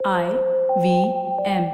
I V M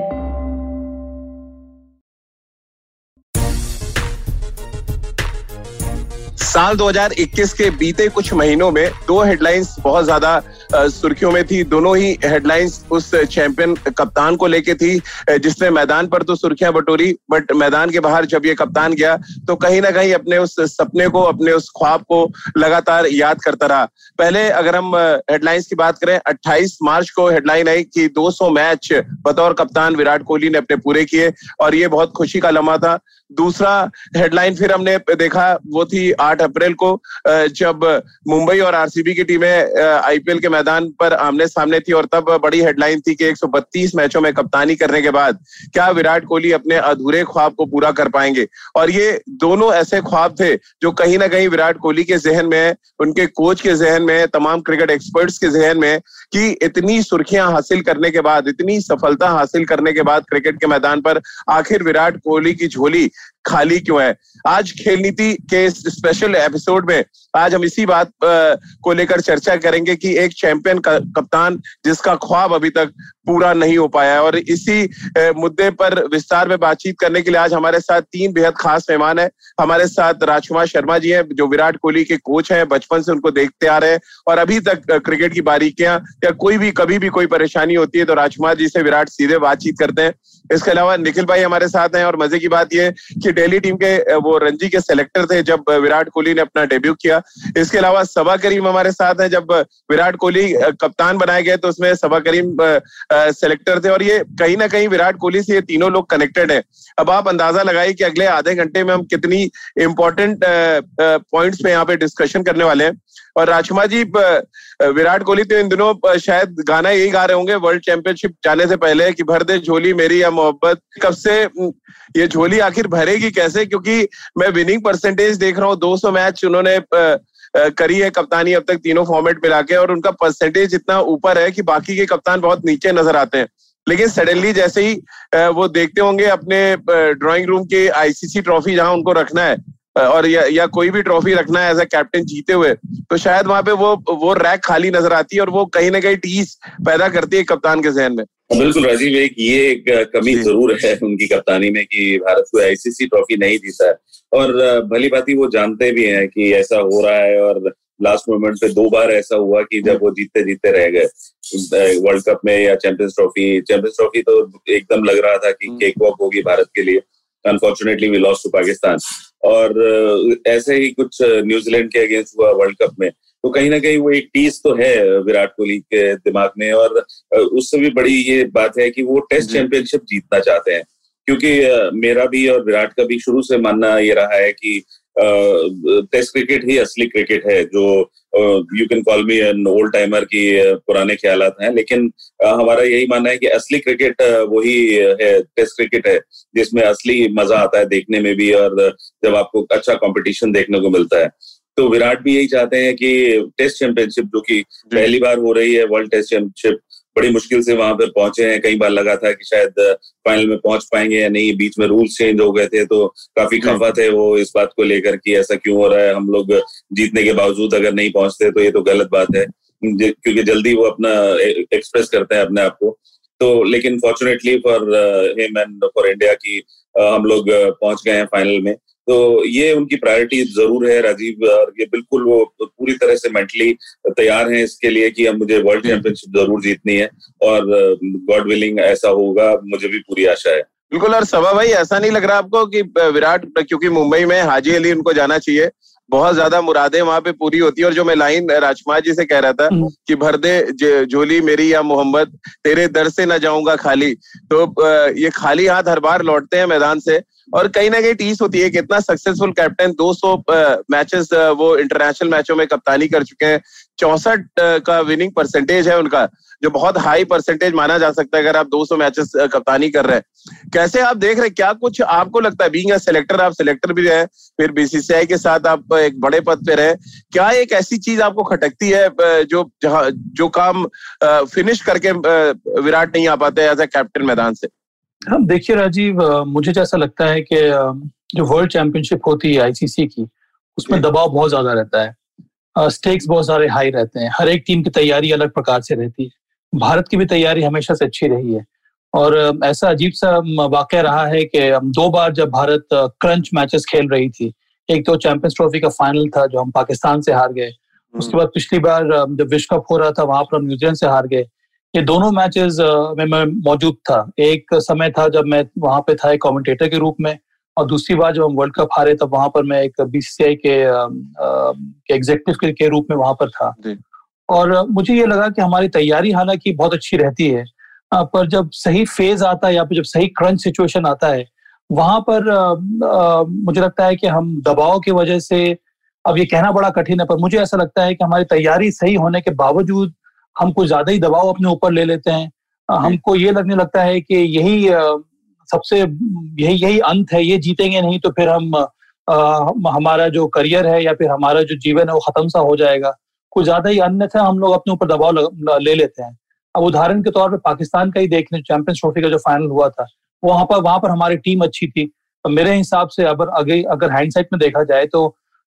साल 2021 के बीते कुछ महीनों में दो हेडलाइंस बहुत ज़्यादा सुर्खियों में थी, दोनों ही हेडलाइंस उस चैंपियन कप्तान को लेके थी जिसने मैदान पर तो सुर्खियाँ बटोरी बट मैदान के बाहर जब ये कप्तान गया तो कहीं ना कहीं अपने उस सपने को, अपने उस ख्वाब को लगातार याद करता रहा। पहले अगर हम हेडलाइंस की बात करें 28 मार्च को हेडलाइन आई कि 200 मैच बतौर कप्तान विराट कोहली ने अपने पूरे किए, और ये बहुत खुशी का लम्हा था। दूसरा हेडलाइन फिर हमने देखा, वो थी 8 अप्रैल को जब मुंबई और आरसीबी की टीमें आईपीएल के मैदान पर आमने सामने थी और तब बड़ी हेडलाइन थी कि 132 मैचों में कप्तानी करने के बाद क्या विराट कोहली अपने अधूरे ख्वाब को पूरा कर पाएँगे? और ये दोनों ऐसे ख्वाब थे जो कहीं ना कहीं विराट कोहली के जहन में, उनके कोच के जहन में, तमाम क्रिकेट एक्सपर्ट्स के जहन में कि इतनी सुर्खियाँ हासिल करने के बाद, इतनी सफलता हासिल करने के बाद क्रिकेट के मैदान पर आखिर विराट कोहली की झोली खाली क्यों है? आज खेल नीति के स्पेशल एपिसोड में आज हम इसी बात को लेकर चर्चा करेंगे कि एक चैंपियन कप्तान जिसका ख्वाब अभी तक पूरा नहीं हो पाया है। और इसी मुद्दे पर विस्तार में बातचीत करने के लिए आज हमारे साथ तीन बेहद खास मेहमान है। हमारे साथ राजकुमार शर्मा जी हैं, जो विराट कोहली के कोच हैं, बचपन से उनको देखते आ रहे हैं। और अभी तक क्रिकेट की बारीकियाँ, या कोई भी, कभी भी कोई परेशानी होती है तो राजकुमार जी से विराट सीधे बातचीत करते हैं। इसके अलावा निखिल भाई हमारे साथ हैं, और मज़े की बात यह कि दिल्ली टीम के वो रणजी के सेलेक्टर थे जब विराट कोहली ने अपना डेब्यू किया। इसके अलावा सबा करीम हमारे साथ हैं। जब विराट कोहली कप्तान बनाए गए तो उसमें सबा करीम सेलेक्टर थे। और ये कहीं ना कहीं विराट कोहली से ये तीनों लोग कनेक्टेड है। अब आप अंदाज़ा लगाइए कि अगले आधे घंटे में हम कितनी इंपॉर्टेंट पॉइंट्स पे यहाँ पे डिस्कशन करने वाले हैं। और राजकुमार जी विराट कोहली तो इन दिनों शायद गाना यही गा रहे होंगे वर्ल्ड चैंपियनशिप जाने से पहले कि भर दे झोली मेरी या मोहब्बत। कब से ये झोली आखिर भरेगी कैसे? क्योंकि मैं विनिंग परसेंटेज देख रहा हूँ 200 मैच उन्होंने करी है कप्तानी अब तक तीनों फॉर्मेट मिला के और उनका परसेंटेज इतना ऊपर है कि बाकी के कप्तान बहुत नीचे नज़र आते हैं। लेकिन सडनली जैसे ही वो देखते होंगे अपने ड्राइंग रूम के आईसीसी ट्रॉफी जहाँ उनको रखना है और या, या कोई भी ट्रॉफी रखना है एज अ कैप्टन जीते हुए तो शायद वहाँ पे वो वो रैक खाली नज़र आती है और वो कहीं ना कहीं टीस पैदा करती है कप्तान के जहन में। बिल्कुल राजीव एक ये एक कमी ज़रूर है उनकी कप्तानी में कि भारत को आईसीसी ट्रॉफी नहीं जीता है और भली बात वो जानते भी हैं कि ऐसा हो रहा है और लास्ट मोमेंट पे दो बार ऐसा हुआ कि जब वो जीतते जीतते रह गए। वर्ल्ड कप में या चैंपियंस ट्रॉफी चैंपियंस ट्रॉफी तो एकदम लग रहा था कि केक वॉक होगी भारत के लिए। Unfortunately we loss to Pakistan और ऐसे ही कुछ न्यूजीलैंड के अगेंस्ट हुआ वर्ल्ड कप में। तो कहीं ना कहीं वो एक टीस तो है विराट कोहली के दिमाग में और उससे भी बड़ी ये बात है कि वो टेस्ट चैंपियनशिप जीतना चाहते हैं। क्योंकि मेरा भी और विराट का भी शुरू से मानना ये रहा है कि टेस्ट क्रिकेट ही असली क्रिकेट है जो you can call me an old timer की पुराने ख्याल हैं लेकिन हमारा यही मानना है कि असली क्रिकेट वही है टेस्ट क्रिकेट है जिसमें असली मज़ा आता है देखने में भी और जब आपको अच्छा कंपटीशन देखने को मिलता है। तो विराट भी यही चाहते हैं कि टेस्ट चैंपियनशिप जो कि पहली बार हो रही है वर्ल्ड टेस्ट चैंपियनशिप बड़ी मुश्किल से वहाँ पर पहुँचे हैं। कई बार लगा था कि शायद फाइनल में पहुँच पाएँगे या नहीं। बीच में रूल्स चेंज हो गए थे तो काफ़ी खफा थे वो इस बात को लेकर कि ऐसा क्यों हो रहा है? हम लोग जीतने के बावजूद अगर नहीं पहुँचते तो ये तो गलत बात है। क्योंकि जल्दी वो अपना एक्सप्रेस करते हैं अपने आप को। तो लेकिन fortunately for him and for India की हम लोग पहुँच गए हैं फाइनल में। तो ये उनकी प्रायोरिटी ज़रूर है राजीव और ये बिल्कुल वो पूरी तरह से मेंटली तैयार हैं इसके लिए कि अब मुझे वर्ल्ड चैंपियनशिप ज़रूर जीतनी है और गॉड विलिंग ऐसा होगा मुझे भी पूरी आशा है बिल्कुल और सभा भाई ऐसा नहीं लग रहा आपको कि विराट क्योंकि मुंबई में हाजी अली उनको जाना चाहिए बहुत ज़्यादा मुरादे वहाँ पे पूरी होती है और जो मैं लाइन राजकुमार जी से कह रहा था हम्म। कि भर दे झोली मेरी या मोहम्मद तेरे दर से ना जाऊँगा खाली तो ये खाली हाथ हर बार लौटते हैं मैदान से और कहीं ना कहीं टीस होती है कितना सक्सेसफुल कैप्टन 200 मैचेस वो इंटरनेशनल मैचों में कप्तानी कर चुके हैं। चौसठ का विनिंग परसेंटेज है उनका, जो बहुत हाई परसेंटेज माना जा सकता है अगर आप 200 मैचेस कप्तानी कर रहे हैं। कैसे आप देख रहे हैं? क्या कुछ आपको लगता है? बीइंग सेलेक्टर आप सिलेक्टर भी रहे फिर बीसीसीआई के साथ आप एक बड़े पद पे रहे। क्या एक ऐसी चीज़ आपको खटकती है जो जो काम फिनिश करके विराट नहीं आ पाते एज ए कैप्टन मैदान से? हम देखिए राजीव मुझे जैसा लगता है कि जो वर्ल्ड चैंपियनशिप होती है आईसीसी की उसमें दबाव बहुत ज़्यादा रहता है। स्टेक्स बहुत सारे हाई रहते हैं। हर एक टीम की तैयारी अलग प्रकार से रहती है। भारत की भी तैयारी हमेशा से अच्छी रही है। और ऐसा अजीब सा वाक्य रहा है कि दो बार जब भारत क्रंच मैचेस खेल रही थी एक तो चैंपियंस ट्रॉफी का फाइनल था जो हम पाकिस्तान से हार गए। उसके हम्म। बाद पिछली बार जब विश्व कप हो रहा था वहाँ पर हम न्यूजीलैंड से हार गए। ये दोनों मैचेस में मैं मौजूद था। एक समय था जब मैं वहाँ पे था एक कमेंटेटर के रूप में और दूसरी बार जब हम वर्ल्ड कप हारे तब वहाँ पर मैं एक बीसीसीआई के एग्जेक्टिव के, के रूप में वहाँ पर था। और मुझे ये लगा कि हमारी तैयारी हालाँकि बहुत अच्छी रहती है पर जब सही फ़ेज़ आता है या फिर जब सही क्रंच सिचुएशन आता है वहाँ पर आ, आ, मुझे लगता है कि हम दबाव की वजह से अब ये कहना बड़ा कठिन है पर मुझे ऐसा लगता है कि हमारी तैयारी सही होने के बावजूद हम कुछ ज़्यादा ही दबाव अपने ऊपर ले लेते हैं। हमको ये लगने लगता है कि यही सबसे यही यही अंत है ये जीतेंगे नहीं तो फिर हम आ, हमारा जो करियर है या फिर हमारा जो जीवन है वो खत्म सा हो जाएगा। कुछ ज़्यादा ही अन्यथा हम लोग अपने ऊपर दबाव ले लेते हैं। अब उदाहरण के तौर पर पाकिस्तान का ही देख लें चैंपियंस ट्रॉफी का जो फाइनल हुआ था वहाँ पर वहाँ पर हमारी टीम अच्छी थी। तो मेरे हिसाब से अगर अगर अगर हैंडसाइट में देखा जाए तो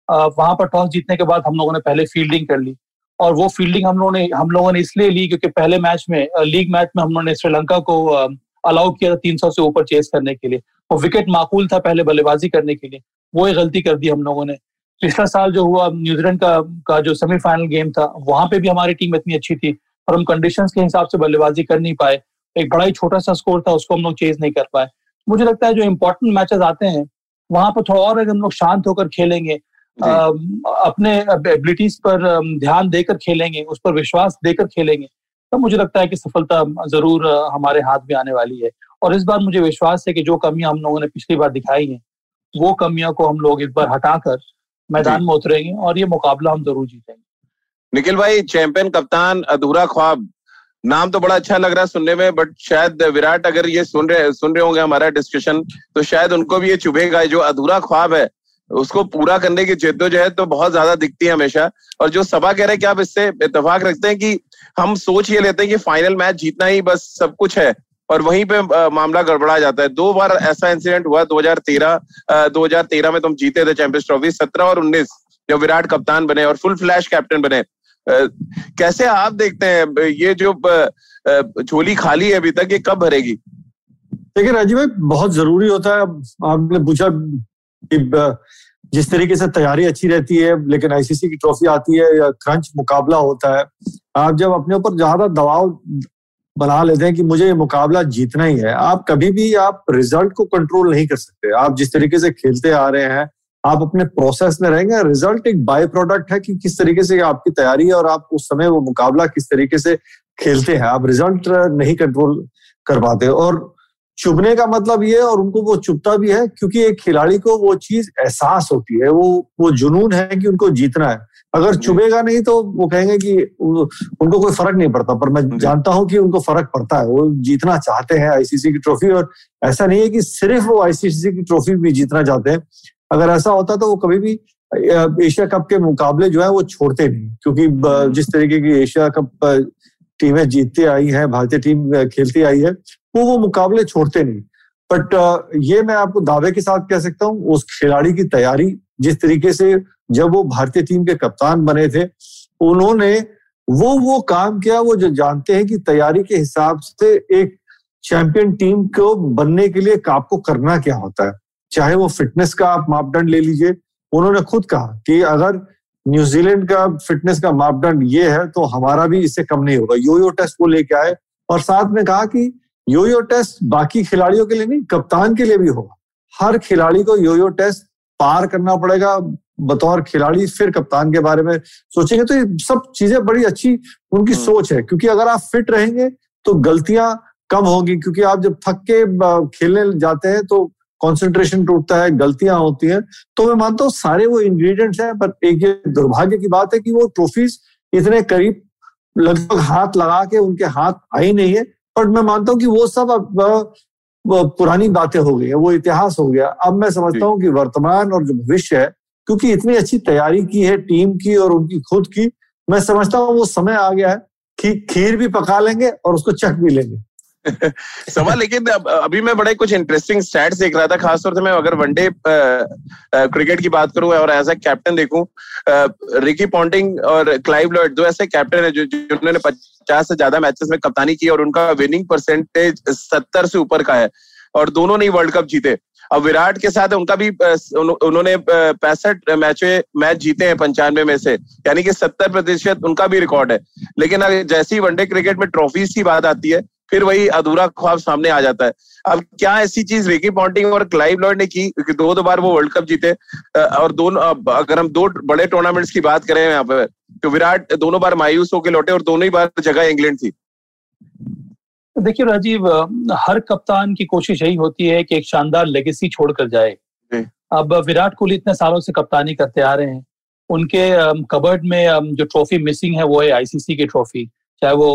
वहाँ पर टॉस जीतने के बाद हम लोगों ने पहले फील्डिंग कर ली। और वो फील्डिंग हम लोगों ने, हम लोगों ने इसलिए ली क्योंकि पहले मैच में लीग मैच में हम लोगों ने श्रीलंका को अलाउ किया था तीन सौ से ऊपर चेस करने के लिए। और विकेट माकूल था पहले बल्लेबाजी करने के लिए। वो एक गलती कर दी हम लोगों ने। पिछला साल जो हुआ, न्यूजीलैंड का का जो सेमीफाइनल गेम था, वहाँ पे भी हमारी टीम इतनी अच्छी थी और हम कंडीशंस के हिसाब से बल्लेबाजी कर नहीं पाए। एक बड़ा ही छोटा सा स्कोर था, उसको हम लोग चेज नहीं कर पाए। मुझे लगता है जो इम्पोर्टेंट मैचेस आते हैं, वहाँ पर थोड़ा और अगर हम लोग शांत होकर खेलेंगे अपने एबिलिटीज पर ध्यान देकर खेलेंगे उस पर विश्वास देकर खेलेंगे तब मुझे लगता है कि सफलता ज़रूर हमारे हाथ में आने वाली है। और इस बार मुझे विश्वास है कि जो कमियाँ हम लोगों ने पिछली बार दिखाई हैं वो कमियों को हम लोग इस बार हटाकर मैदान में उतरेंगे और ये मुकाबला हम ज़रूर जीतेंगे। निखिल भाई चैंपियन कप्तान अधूरा ख्वाब नाम तो बड़ा अच्छा लग रहा है सुनने में बट शायद विराट अगर ये सुन रहे सुन रहे होंगे हमारा डिस्कशन तो शायद उनको भी ये चुभेगा जो अधूरा ख्वाब है उसको पूरा करने की जिद्दोजहद तो बहुत ज़्यादा दिखती है हमेशा। और जो सभा कह रहे हैं कि आप इससे इतफाक रखते हैं कि हम सोच ये लेते हैं कि फाइनल मैच जीतना ही बस सब कुछ है और वहीं पे मामला गड़बड़ा जाता है। दो बार ऐसा इंसिडेंट हुआ 2013 2013 में तुम जीते थे चैंपियंस ट्रॉफी 17 और 19 जब विराट कप्तान बने और फुल फ्लैश कैप्टन बने। कैसे आप देखते हैं ये जो झोली खाली है अभी तक, ये कब भरेगी? देखिए राजीव भाई, बहुत ज़रूरी होता है। आपने पूछा जिस तरीके से तैयारी अच्छी रहती है, लेकिन आईसीसी की ट्रॉफी आती है या क्रंच मुकाबला होता है, आप जब अपने ऊपर ज़्यादा दबाव बना लेते हैं कि मुझे ये मुकाबला जीतना ही है, आप कभी भी आप रिज़ल्ट को कंट्रोल नहीं कर सकते। आप जिस तरीके से खेलते आ रहे हैं, आप अपने प्रोसेस में रहेंगे, रिज़ल्ट एक बाय प्रोडक्ट है कि किस तरीके से आपकी तैयारी है और आप उस समय वो मुकाबला किस तरीके से खेलते हैं। आप रिज़ल्ट नहीं कंट्रोल कर पाते और चुभने का मतलब ये और उनको वो चुभता भी है क्योंकि एक खिलाड़ी को वो चीज़ एहसास होती है वो वो जुनून है कि उनको जीतना है। अगर चुभेगा नहीं तो वो कहेंगे कि उनको कोई फ़र्क नहीं पड़ता पर मैं जानता हूँ कि उनको फ़र्क पड़ता है वो जीतना चाहते हैं आईसीसी की ट्रॉफी और ऐसा नहीं है कि सिर्फ़ वो आईसीसी की ट्रॉफी भी जीतना चाहते हैं। अगर ऐसा होता तो वो कभी भी एशिया कप के मुकाबले जो है वो छोड़ते नहीं क्योंकि जिस तरीके की एशिया कप टीमें जीतती आई है भारतीय टीम खेलती आई है वो वो मुकाबले छोड़ते नहीं। बट ये मैं आपको दावे के साथ कह सकता हूँ, उस खिलाड़ी की तैयारी, जिस तरीके से जब वो भारतीय टीम के कप्तान बने थे, उन्होंने वो वो काम किया, वो जो जानते हैं कि तैयारी के हिसाब से एक चैंपियन टीम को बनने के लिए आपको करना क्या होता है। चाहे वो फिटनेस का आप मापदंड ले लीजिए, उन्होंने खुद कहा कि अगर न्यूजीलैंड का फिटनेस का मापदंड ये है तो हमारा भी इससे कम नहीं होगा। यो यो टेस्ट वो लेके आए और साथ में कहा कि यो यो टेस्ट बाकी खिलाड़ियों के लिए नहीं कप्तान के लिए भी होगा। हर खिलाड़ी को यो यो टेस्ट पार करना पड़ेगा बतौर खिलाड़ी फिर कप्तान के बारे में सोचेंगे। तो ये सब चीज़ें बड़ी अच्छी उनकी हम्म। सोच है क्योंकि अगर आप फिट रहेंगे तो गलतियाँ कम होंगी क्योंकि आप जब थक के खेलने जाते हैं तो कंसंट्रेशन टूटता है गलतियाँ होती हैं। तो मैं मानता हूँ सारे वो इंग्रेडिएंट्स हैं पर एक ये दुर्भाग्य की बात है कि वो ट्रॉफीज इतने करीब लगभग हाथ लगा के उनके हाथ आई नहीं है। बट मैं मानता हूँ कि वो सब अब पुरानी बातें हो गई है वो इतिहास हो गया। अब मैं समझता हूँ कि वर्तमान और जो भविष्य है क्योंकि इतनी अच्छी तैयारी की है टीम की और उनकी खुद की मैं समझता हूँ वो समय आ गया है कि खीर भी पका लेंगे और उसको चख भी लेंगे। सवाल लेकिन अभी मैं बड़े कुछ इंटरेस्टिंग स्टैट्स देख रहा था खासतौर से मैं अगर वनडे क्रिकेट की बात करूँ और एज ए कैप्टन देखूँ रिकी पॉन्टिंग और क्लाइव लॉयड दो ऐसे कैप्टन है जो जिन्होंने पचास से ज़्यादा मैचेस में कप्तानी की और उनका विनिंग परसेंटेज सत्तर से ऊपर का है। और दोनों ने वर्ल्ड कप जीते। अब विराट के साथ उनका भी उन्होंने पैंसठ मैच मैच जीते हैं पंचानवे में से। यानी कि सत्तर प्रतिशत उनका भी रिकॉर्ड है। लेकिन जैसे ही वनडे क्रिकेट में ट्रॉफीज की बात आती है फिर वही अधूरा ख्वाब सामने आ जाता है। अब क्या ऐसी चीज़ रिकी पॉन्टिंग और क्लाइव लॉर्ड ने की? कि दो दो बार वो वर्ल्ड कप जीते और दोनों अगर हम दो बड़े टूर्नामेंट्स की बात करें यहाँ पे तो विराट दोनों बार मायूस होकर लौटे और दोनों ही बार जगह इंग्लैंड थी। देखिए राजीव हर कप्तान की कोशिश यही होती है कि एक शानदार लेगेसी छोड़कर जाए। अब विराट कोहली इतने सालों से कप्तानी करते आ रहे हैं। उनके कबर्ड में जो ट्रॉफी मिसिंग है वो है आईसीसी की ट्रॉफी चाहे वो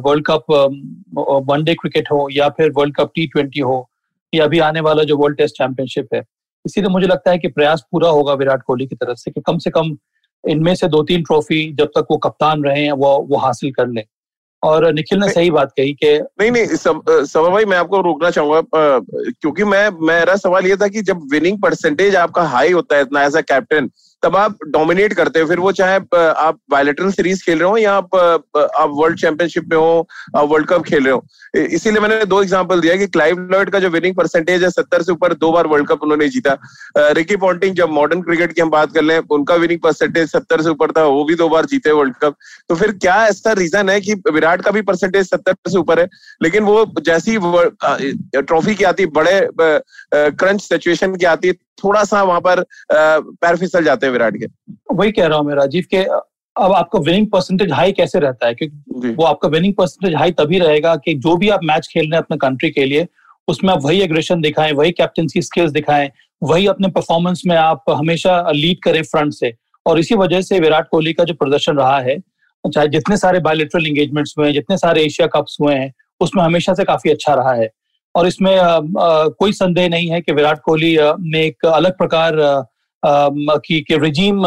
वर्ल्ड कप वनडे क्रिकेट हो या फिर वर्ल्ड कप टी ट्वेंटी हो या अभी आने वाला जो वर्ल्ड टेस्ट चैंपियनशिप है। इसीलिए मुझे लगता है कि प्रयास पूरा होगा विराट कोहली की तरफ़ से कि कम से कम इनमें से दो तीन ट्रॉफी जब तक वो कप्तान रहे हैं वो वो हासिल कर लें। और निखिल ने सही बात कही कि नहीं नहीं सवा भाई मैं आपको रोकना चाहूँगा क्योंकि मैं मेरा सवाल ये था कि जब विनिंग परसेंटेज आपका हाई होता है इतना एज अ कैप्टन तब आप डोमिनेट करते हो। फिर वो चाहे आप बायोलेटरल सीरीज़ खेल रहे हो या आप आप वर्ल्ड चैंपियनशिप में हो, आप वर्ल्ड कप खेल रहे हो। इसीलिए मैंने दो एग्जांपल दिया कि क्लाइव लॉयड का जो विनिंग परसेंटेज है सत्तर से ऊपर, दो बार वर्ल्ड कप उन्होंने जीता। रिकी पॉन्टिंग जब मॉडर्न क्रिकेट की हम बात कर लें, उनका विनिंग परसेंटेज सत्तर से ऊपर था, वो भी दो बार जीते वर्ल्ड कप तो फिर क्या ऐसा रीजन है कि विराट का भी परसेंटेज सत्तर से ऊपर है? लेकिन वो जैसी ट्रॉफी की आती, बड़े क्रंच सिचुएशन की आती थोड़ा सा वहाँ पर पैर फिसल जाते हैं विराट के। वही कह रहा हूँ मैं राजीव के अब आपका विनिंग परसेंटेज हाई कैसे रहता है? क्योंकि वो आपका विनिंग परसेंटेज हाई तभी रहेगा कि जो भी आप मैच खेल रहे हैं अपने कंट्री के लिए उसमें आप वही एग्रेशन दिखाएँ वही कैप्टनसी स्किल्स दिखाएँ वही अपने परफॉर्मेंस में आप हमेशा लीड करें फ्रंट से। और इसी वजह से विराट कोहली का जो प्रदर्शन रहा है चाहे जितने सारे बायोलिटरल एंगेजमेंट्स हुए हैं जितने सारे एशिया कप्स हुए हैं उसमें हमेशा से काफ़ी अच्छा रहा है। और इसमें कोई संदेह नहीं है कि विराट कोहली ने एक अलग प्रकार की, की रिजीम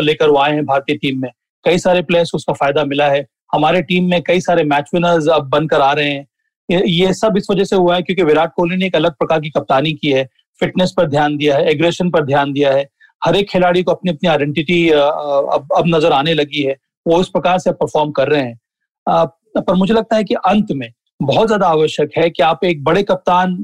लेकर आए हैं भारतीय टीम में। कई सारे प्लेयर्स को उसका फ़ायदा मिला है। हमारे टीम में कई सारे मैच विनर्स अब बनकर आ रहे हैं। ये सब इस वजह से हुआ है क्योंकि विराट कोहली ने एक अलग प्रकार की कप्तानी की है। फिटनेस पर ध्यान दिया है एग्रेशन पर ध्यान दिया है। हर एक खिलाड़ी को अपनी अपनी आइडेंटिटी अब अब नज़र आने लगी है। वो इस प्रकार से परफॉर्म कर रहे हैं। पर मुझे लगता है कि अंत में बहुत ज़्यादा आवश्यक है कि आप एक बड़े कप्तान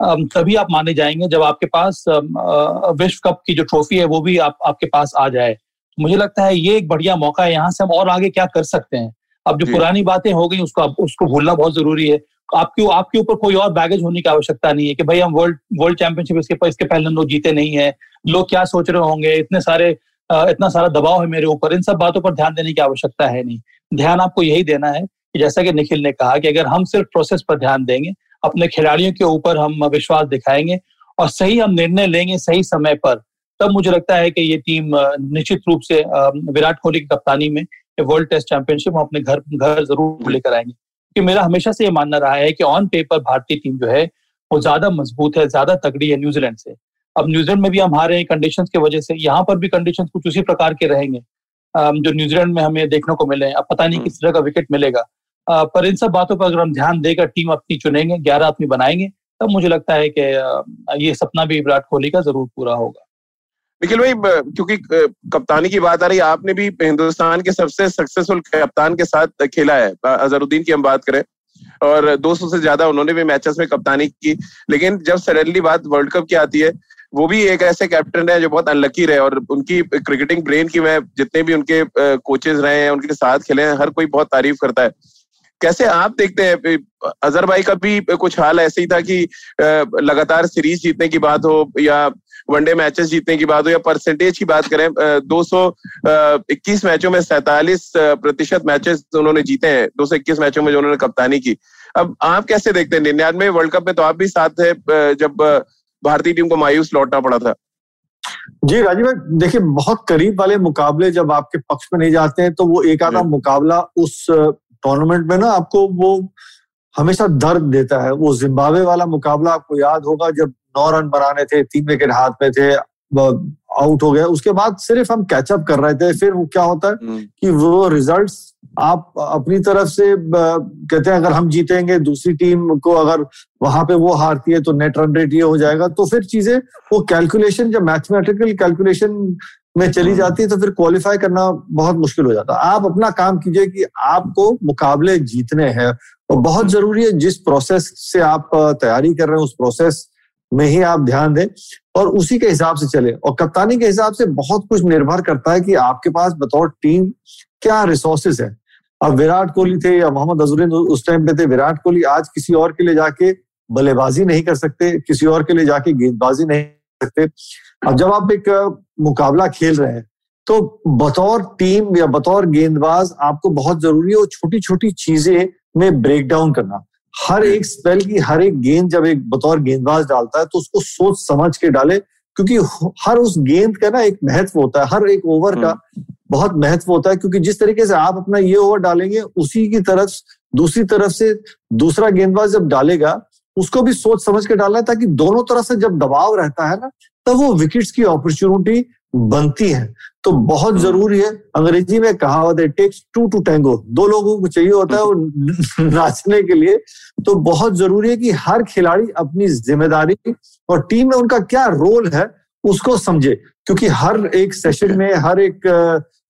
तभी आप माने जाएँगे जब आपके पास विश्व कप की जो ट्रॉफी है वो भी आप आपके पास आ जाए। मुझे लगता है ये एक बढ़िया मौका है यहाँ से हम और आगे क्या कर सकते हैं। अब जो पुरानी बातें हो गई उसको उसको भूलना बहुत ज़रूरी है। आपके आपके ऊपर कोई और बैगेज होने की आवश्यकता नहीं है कि भाई हम वर्ल्ड वर्ल्ड चैंपियनशिप इसके इसके पहले हम लोग जीते नहीं है। लोग क्या सोच रहे होंगे? इतने सारे इतना सारा दबाव है मेरे ऊपर। इन सब बातों पर ध्यान देने की आवश्यकता है नहीं। ध्यान आपको यही देना है जैसा कि निखिल ने कहा कि अगर हम सिर्फ़ प्रोसेस पर ध्यान देंगे अपने खिलाड़ियों के ऊपर हम विश्वास दिखाएँगे और सही हम निर्णय लेंगे सही समय पर तब मुझे लगता है कि ये टीम निश्चित रूप से विराट कोहली की कप्तानी में वर्ल्ड टेस्ट चैंपियनशिप हम अपने घर घर ज़रूर लेकर आएँगे। क्योंकि मेरा हमेशा से ये मानना रहा है कि ऑन पेपर भारतीय टीम जो है वो ज़्यादा मज़बूत है ज़्यादा तगड़ी है न्यूजीलैंड से। अब न्यूजीलैंड में भी हम हारे हैं कंडीशन की वजह से यहाँ पर भी कंडीशन कुछ उसी प्रकार के रहेंगे जो न्यूजीलैंड में हमें देखने को मिले अब पता नहीं हम्म। किस तरह का विकेट मिलेगा। पर इन सब बातों पर अगर हम ध्यान देकर टीम अपनी चुनेंगे, ग्यारह आदमी बनाएँगे, तब मुझे लगता है कि ये सपना भी विराट कोहली का ज़रूर पूरा होगा। निखिल भाई क्योंकि कप्तानी की बात आ रही है, आपने भी हिंदुस्तान के सबसे सक्सेसफुल कप्तान के साथ खेला है अजहरुद्दीन की हम बात करें, और 200 से ज़्यादा उन्होंने भी मैचेस में कप्तानी की, लेकिन जब सडनली बात वर्ल्ड कप की आती है, वो भी एक ऐसे कैप्टन है जो बहुत अनलकी रहे, और उनकी क्रिकेटिंग ब्रेन की मैं जितने भी उनके कोचेज रहे हैं, उनके साथ खेले हैं, हर कोई बहुत तारीफ़ करता है। कैसे आप देखते हैं अजहर भाई का भी कुछ हाल ऐसे ही था कि लगातार सीरीज़ जीतने की बात हो या वनडे मैचेस जीतने की बात हो या परसेंटेज की बात करें दो सौ इक्कीस मैचों में सैतालीस प्रतिशत मैचेस उन्होंने जीते हैं दो सौ इक्कीस मैचों में जो उन्होंने कप्तानी की। अब आप कैसे देखते हैं निन्यानवे वर्ल्ड कप में तो आप भी साथ थे जब भारतीय टीम को मायूस लौटना पड़ा था। जी राजीव भाई देखिए बहुत करीब वाले मुकाबले जब आपके पक्ष में नहीं जाते हैं तो वो एक आधा मुकाबला उस टूर्नामेंट में ना आपको वो हमेशा दर्द देता है। वो जिम्बाब्वे वाला मुकाबला आपको याद होगा जब नौ रन बनाने थे तीन विकेट हाथ में थे आउट हो गए उसके बाद सिर्फ़ हम कैचअप कर रहे थे। फिर वो क्या होता है हम्म। कि वो रिजल्ट्स आप अपनी तरफ़ से कहते हैं अगर हम जीतेंगे दूसरी टीम को अगर वहाँ पे वो हारती है तो नेट रन रेट ये हो जाएगा। तो फिर चीज़ें वो कैलकुलेशन जब मैथमेटिकल कैलकुलेशन में चली जाती है तो फिर क्वालिफाई करना बहुत मुश्किल हो जाता है। आप अपना काम कीजिए कि आपको मुकाबले जीतने हैं और बहुत ज़रूरी है जिस प्रोसेस से आप तैयारी कर रहे हैं उस प्रोसेस में ही आप ध्यान दें और उसी के हिसाब से चले। और कप्तानी के हिसाब से बहुत कुछ निर्भर करता है कि आपके पास बतौर टीम क्या रिसोर्सेज है। अब विराट कोहली थे या मोहम्मद अजरुद्दीन उस टाइम पे थे विराट कोहली आज किसी और के लिए जाके बल्लेबाजी नहीं कर सकते किसी और के लिए जाके गेंदबाजी नहीं कर सकते। अब जब आप एक मुकाबला खेल रहे हैं। तो बतौर टीम या बतौर गेंदबाज आपको बहुत ज़रूरी है वो छोटी छोटी चीज़ें में ब्रेक डाउन करना। हर एक स्पेल की हर एक गेंद जब एक बतौर गेंदबाज डालता है तो उसको सोच समझ के डाले क्योंकि हर उस गेंद का ना एक महत्व होता है हर एक ओवर का बहुत महत्व होता है क्योंकि जिस तरीके से आप अपना ये ओवर डालेंगे उसी की तरफ़ दूसरी तरफ़ से दूसरा गेंदबाज जब डालेगा उसको भी सोच समझ के डालना है ताकि दोनों तरह से जब दबाव रहता है ना तब वो विकेट्स की अपॉर्चुनिटी बनती है। तो बहुत हम्म। ज़रूरी है अंग्रेज़ी में कहावत है टेक्स टू टू टैंगो दो लोगों को चाहिए होता है वो नाचने के लिए। तो बहुत ज़रूरी है कि हर खिलाड़ी अपनी ज़िम्मेदारी और टीम में उनका क्या रोल है उसको समझे। क्योंकि हर एक सेशन में हर एक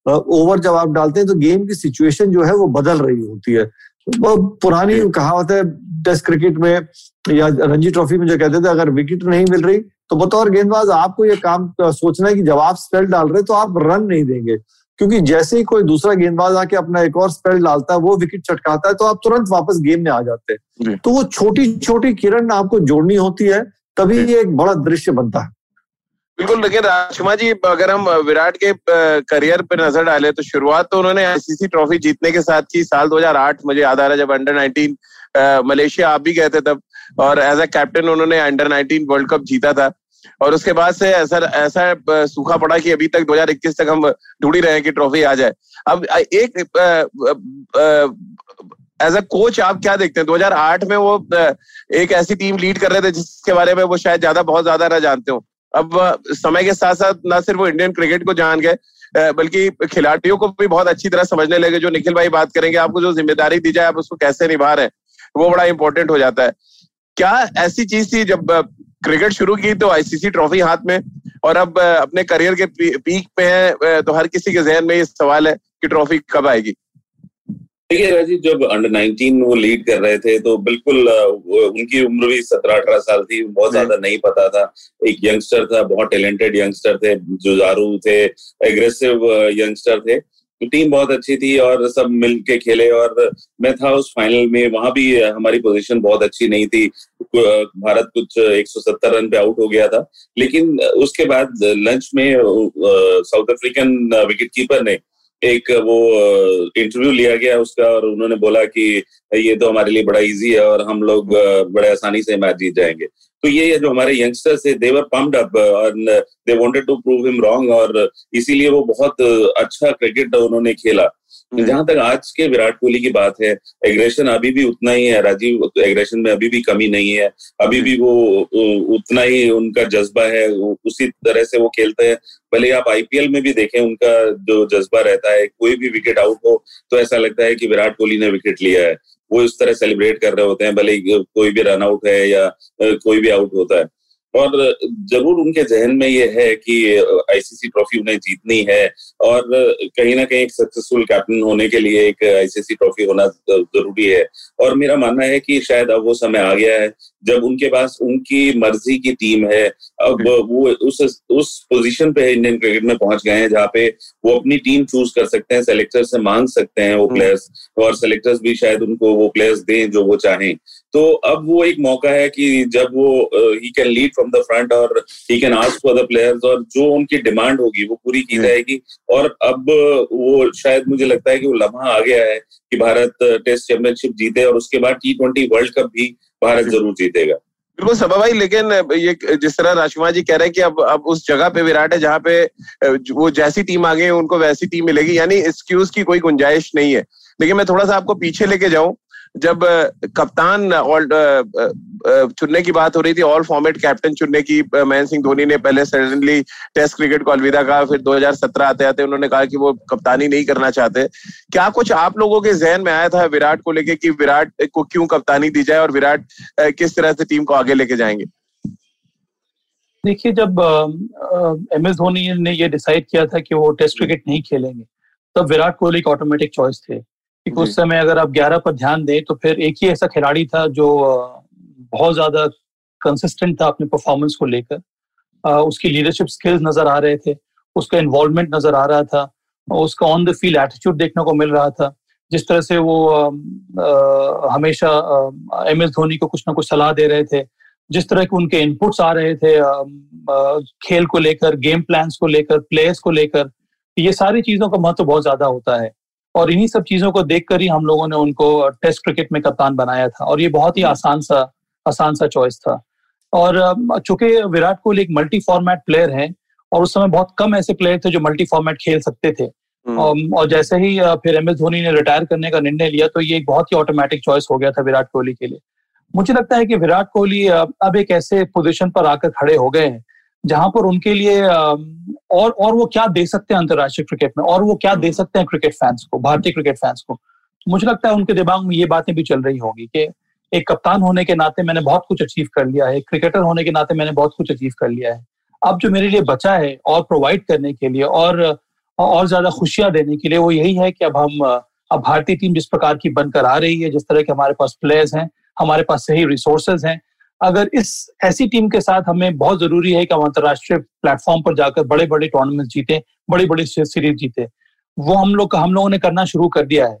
ओवर जब आप डालते हैं तो गेम की सिचुएशन जो है वो बदल रही होती है। वो पुरानी कहावत है टेस्ट क्रिकेट में या रणजी ट्रॉफी में जो कहते थे अगर विकेट नहीं मिल रही तो बतौर गेंदबाज आपको ये काम सोचना है कि जब आप स्पेल डाल रहे तो आप रन नहीं देंगे। क्योंकि जैसे ही कोई दूसरा गेंदबाज आके अपना एक और स्पेल डालता है वो विकेट चटकाता है तो आप तुरंत वापस गेम में आ जाते हैं। तो वो छोटी छोटी किरण आपको जोड़नी होती है तभी ये एक बड़ा दृश्य बनता है। बिल्कुल लेकिन राजकुमार जी, अगर हम विराट के करियर पर नज़र डाले तो शुरुआत तो उन्होंने आईसीसी ट्रॉफी जीतने के साथ की, साल 2008 मुझे याद आ रहा है जब अंडर 19 मलेशिया आप भी गए थे तब, और एज अ कैप्टन उन्होंने अंडर 19 वर्ल्ड कप जीता था। और उसके बाद से ऐसा ऐसा सूखा पड़ा कि अभी तक 2021 तक हम ढूंढ ही रहे हैं कि ट्रॉफी आ जाए। अब एक एज अ कोच आप क्या देखते हैं? 2008 में वो एक ऐसी टीम लीड कर रहे थे जिसके बारे में वो शायद ज़्यादा, बहुत ज़्यादा ना जानते हो। अब समय के साथ साथ ना सिर्फ़ वो इंडियन क्रिकेट को जान गए बल्कि खिलाड़ियों को भी बहुत अच्छी तरह समझने लगे। जो निखिल भाई बात करेंगे, आपको जो ज़िम्मेदारी दी जाए, आप उसको कैसे निभा रहे हैं, वो बड़ा इंपॉर्टेंट हो जाता है। क्या ऐसी चीज़ थी जब क्रिकेट शुरू की तो आईसीसी ट्रॉफी हाथ में, और अब अपने करियर के पीक पे है तो हर किसी के जहन में ये सवाल है कि ट्रॉफी कब आएगी? देखिए राजीव जब अंडर 19 वो लीड कर रहे थे तो बिल्कुल उनकी उम्र भी सत्रह अठारह साल थी बहुत ज़्यादा नहीं पता था। एक यंगस्टर था बहुत टैलेंटेड यंगस्टर थे जुजारू थे एग्रेसिव यंगस्टर थे। टीम बहुत अच्छी थी और सब मिल के खेले और मैं था उस फाइनल में वहाँ भी हमारी पोजीशन बहुत अच्छी नहीं थी। भारत कुछ 170 रन पे आउट हो गया था। लेकिन उसके बाद लंच में साउथ अफ्रीकन विकेट कीपर ने एक वो इंटरव्यू लिया गया उसका और उन्होंने बोला कि ये तो हमारे लिए बड़ा इजी है और हम लोग बड़े आसानी से मैच जीत जाएँगे तो ये जो हमारे यंगस्टर्स है देवर पम्ड अप और they wanted to prove him wrong और इसीलिए वो बहुत अच्छा क्रिकेट उन्होंने खेला। जहाँ तक आज के विराट कोहली की बात है एग्रेशन अभी भी उतना ही है राजीव एग्रेशन में अभी भी कमी नहीं है। अभी हम्म। भी वो उतना ही उनका जज्बा है उसी तरह से वो खेलते हैं। भले आप आईपीएल में भी देखें उनका जो जज्बा रहता है कोई भी विकेट आउट हो तो ऐसा लगता है कि विराट कोहली ने विकेट लिया है। वो इस तरह सेलिब्रेट कर रहे होते हैं भले कोई भी रन आउट है या कोई भी आउट होता है। और ज़रूर उनके जहन में ये है कि आईसीसी ट्रॉफी उन्हें जीतनी है और कहीं ना कहीं एक सक्सेसफुल कैप्टन होने के लिए एक आईसीसी ट्रॉफी होना ज़रूरी है। और मेरा मानना है कि शायद अब वो समय आ गया है जब उनके पास उनकी मर्ज़ी की टीम है अब वो उस उस पोजीशन पे इंडियन क्रिकेट में पहुँच गए हैं जहाँ पे वो अपनी टीम चूज़ कर सकते हैं सेलेक्टर से मांग सकते हैं वो प्लेयर्स हम्म। और सेलेक्टर्स भी शायद उनको वो प्लेयर्स दें जो वो चाहें। तो अब वो एक मौका है कि जब वो he can lead from the front और he can ask for the players और जो उनकी डिमांड होगी वो पूरी की हम्म। जाएगी। और अब वो शायद मुझे लगता है कि वो लम्हा आ गया है कि भारत टेस्ट चैंपियनशिप जीते और उसके बाद टी ट्वेंटी वर्ल्ड कप भी भारत ज़रूर जीतेगा। बिल्कुल सभा भाई लेकिन ये जिस तरह राजकुमार जी कह रहे हैं कि अब अब उस जगह पे विराट है जहाँ पे वो जैसी टीम आ गई उनको वैसी टीम मिलेगी यानी एक्सक्यूज की कोई गुंजाइश नहीं है। लेकिन मैं थोड़ा सा आपको पीछे लेके जाऊँ जब कप्तान चुनने की बात हो रही थी ऑल फॉर्मेट कैप्टन चुनने की महेंद्र सिंह धोनी ने पहले सडनली टेस्ट क्रिकेट को अलविदा कहा, फिर 2017 आते आते उन्होंने कहा कि वो कप्तानी नहीं करना चाहते। क्या कुछ आप लोगों के जहन में आया था विराट को लेके कि विराट को क्यों कप्तानी दी जाए और विराट किस तरह से टीम को आगे लेके जाएँगे? देखिए, जब एम एस धोनी ने ये डिसाइड किया था कि वो टेस्ट क्रिकेट नहीं खेलेंगे, तब विराट कोहली एक ऑटोमेटिक चॉइस थे। क्योंकि उस समय अगर आप 11 पर ध्यान दें तो फिर एक ही ऐसा खिलाड़ी था जो बहुत ज़्यादा कंसिस्टेंट था अपने परफॉर्मेंस को लेकर। उसकी लीडरशिप स्किल्स नज़र आ रहे थे उसका इन्वॉल्वमेंट नज़र आ रहा था उसका ऑन द फ़ील्ड एटीट्यूड देखने को मिल रहा था। जिस तरह से वो आ, हमेशा एम एस धोनी को कुछ ना कुछ सलाह दे रहे थे जिस तरह के उनके इनपुट्स आ रहे थे आ, आ, खेल को लेकर गेम प्लान्स को लेकर प्लेयर्स को लेकर ये सारी चीज़ों का महत्व बहुत ज़्यादा होता है। और इन्हीं सब चीज़ों को देखकर ही हम लोगों ने उनको टेस्ट क्रिकेट में कप्तान बनाया था। और ये बहुत ही आसान सा आसान सा चॉइस था। और चूँकि विराट कोहली एक मल्टी फॉर्मेट प्लेयर है और उस समय बहुत कम ऐसे प्लेयर थे जो मल्टी फॉर्मेट खेल सकते थे। हम्म। और जैसे ही फिर एम एस धोनी ने रिटायर करने का निर्णय लिया तो ये एक बहुत ही ऑटोमेटिक चॉइस हो गया था विराट कोहली के लिए। मुझे लगता है कि विराट कोहली अब एक ऐसे पोजीशन पर आकर खड़े हो गए हैं जहाँ पर उनके लिए और और वो क्या दे सकते हैं अंतर्राष्ट्रीय क्रिकेट में? और वो क्या दे सकते हैं क्रिकेट फैंस को, भारतीय क्रिकेट फैंस को? मुझे लगता है उनके दिमाग में ये बातें भी चल रही होगी कि एक कप्तान होने के नाते मैंने बहुत कुछ अचीव कर लिया है क्रिकेटर होने के नाते मैंने बहुत कुछ अचीव कर लिया है। अब जो मेरे लिए बचा है, और प्रोवाइड करने के लिए, और और ज़्यादा खुशियाँ देने के लिए, वो यही है कि अब हम, अब भारतीय टीम जिस प्रकार की बनकर आ रही है, जिस तरह के हमारे पास प्लेयर्स हैं, हमारे पास सही रिसोर्सेज हैं अगर इस ऐसी टीम के साथ हमें बहुत ज़रूरी है कि हम अंतर्राष्ट्रीय प्लेटफॉर्म पर जाकर बड़े बड़े टूर्नामेंट जीते बड़ी बड़ी सीरीज़ जीते। वो हम लोग हम लोगों ने करना शुरू कर दिया है।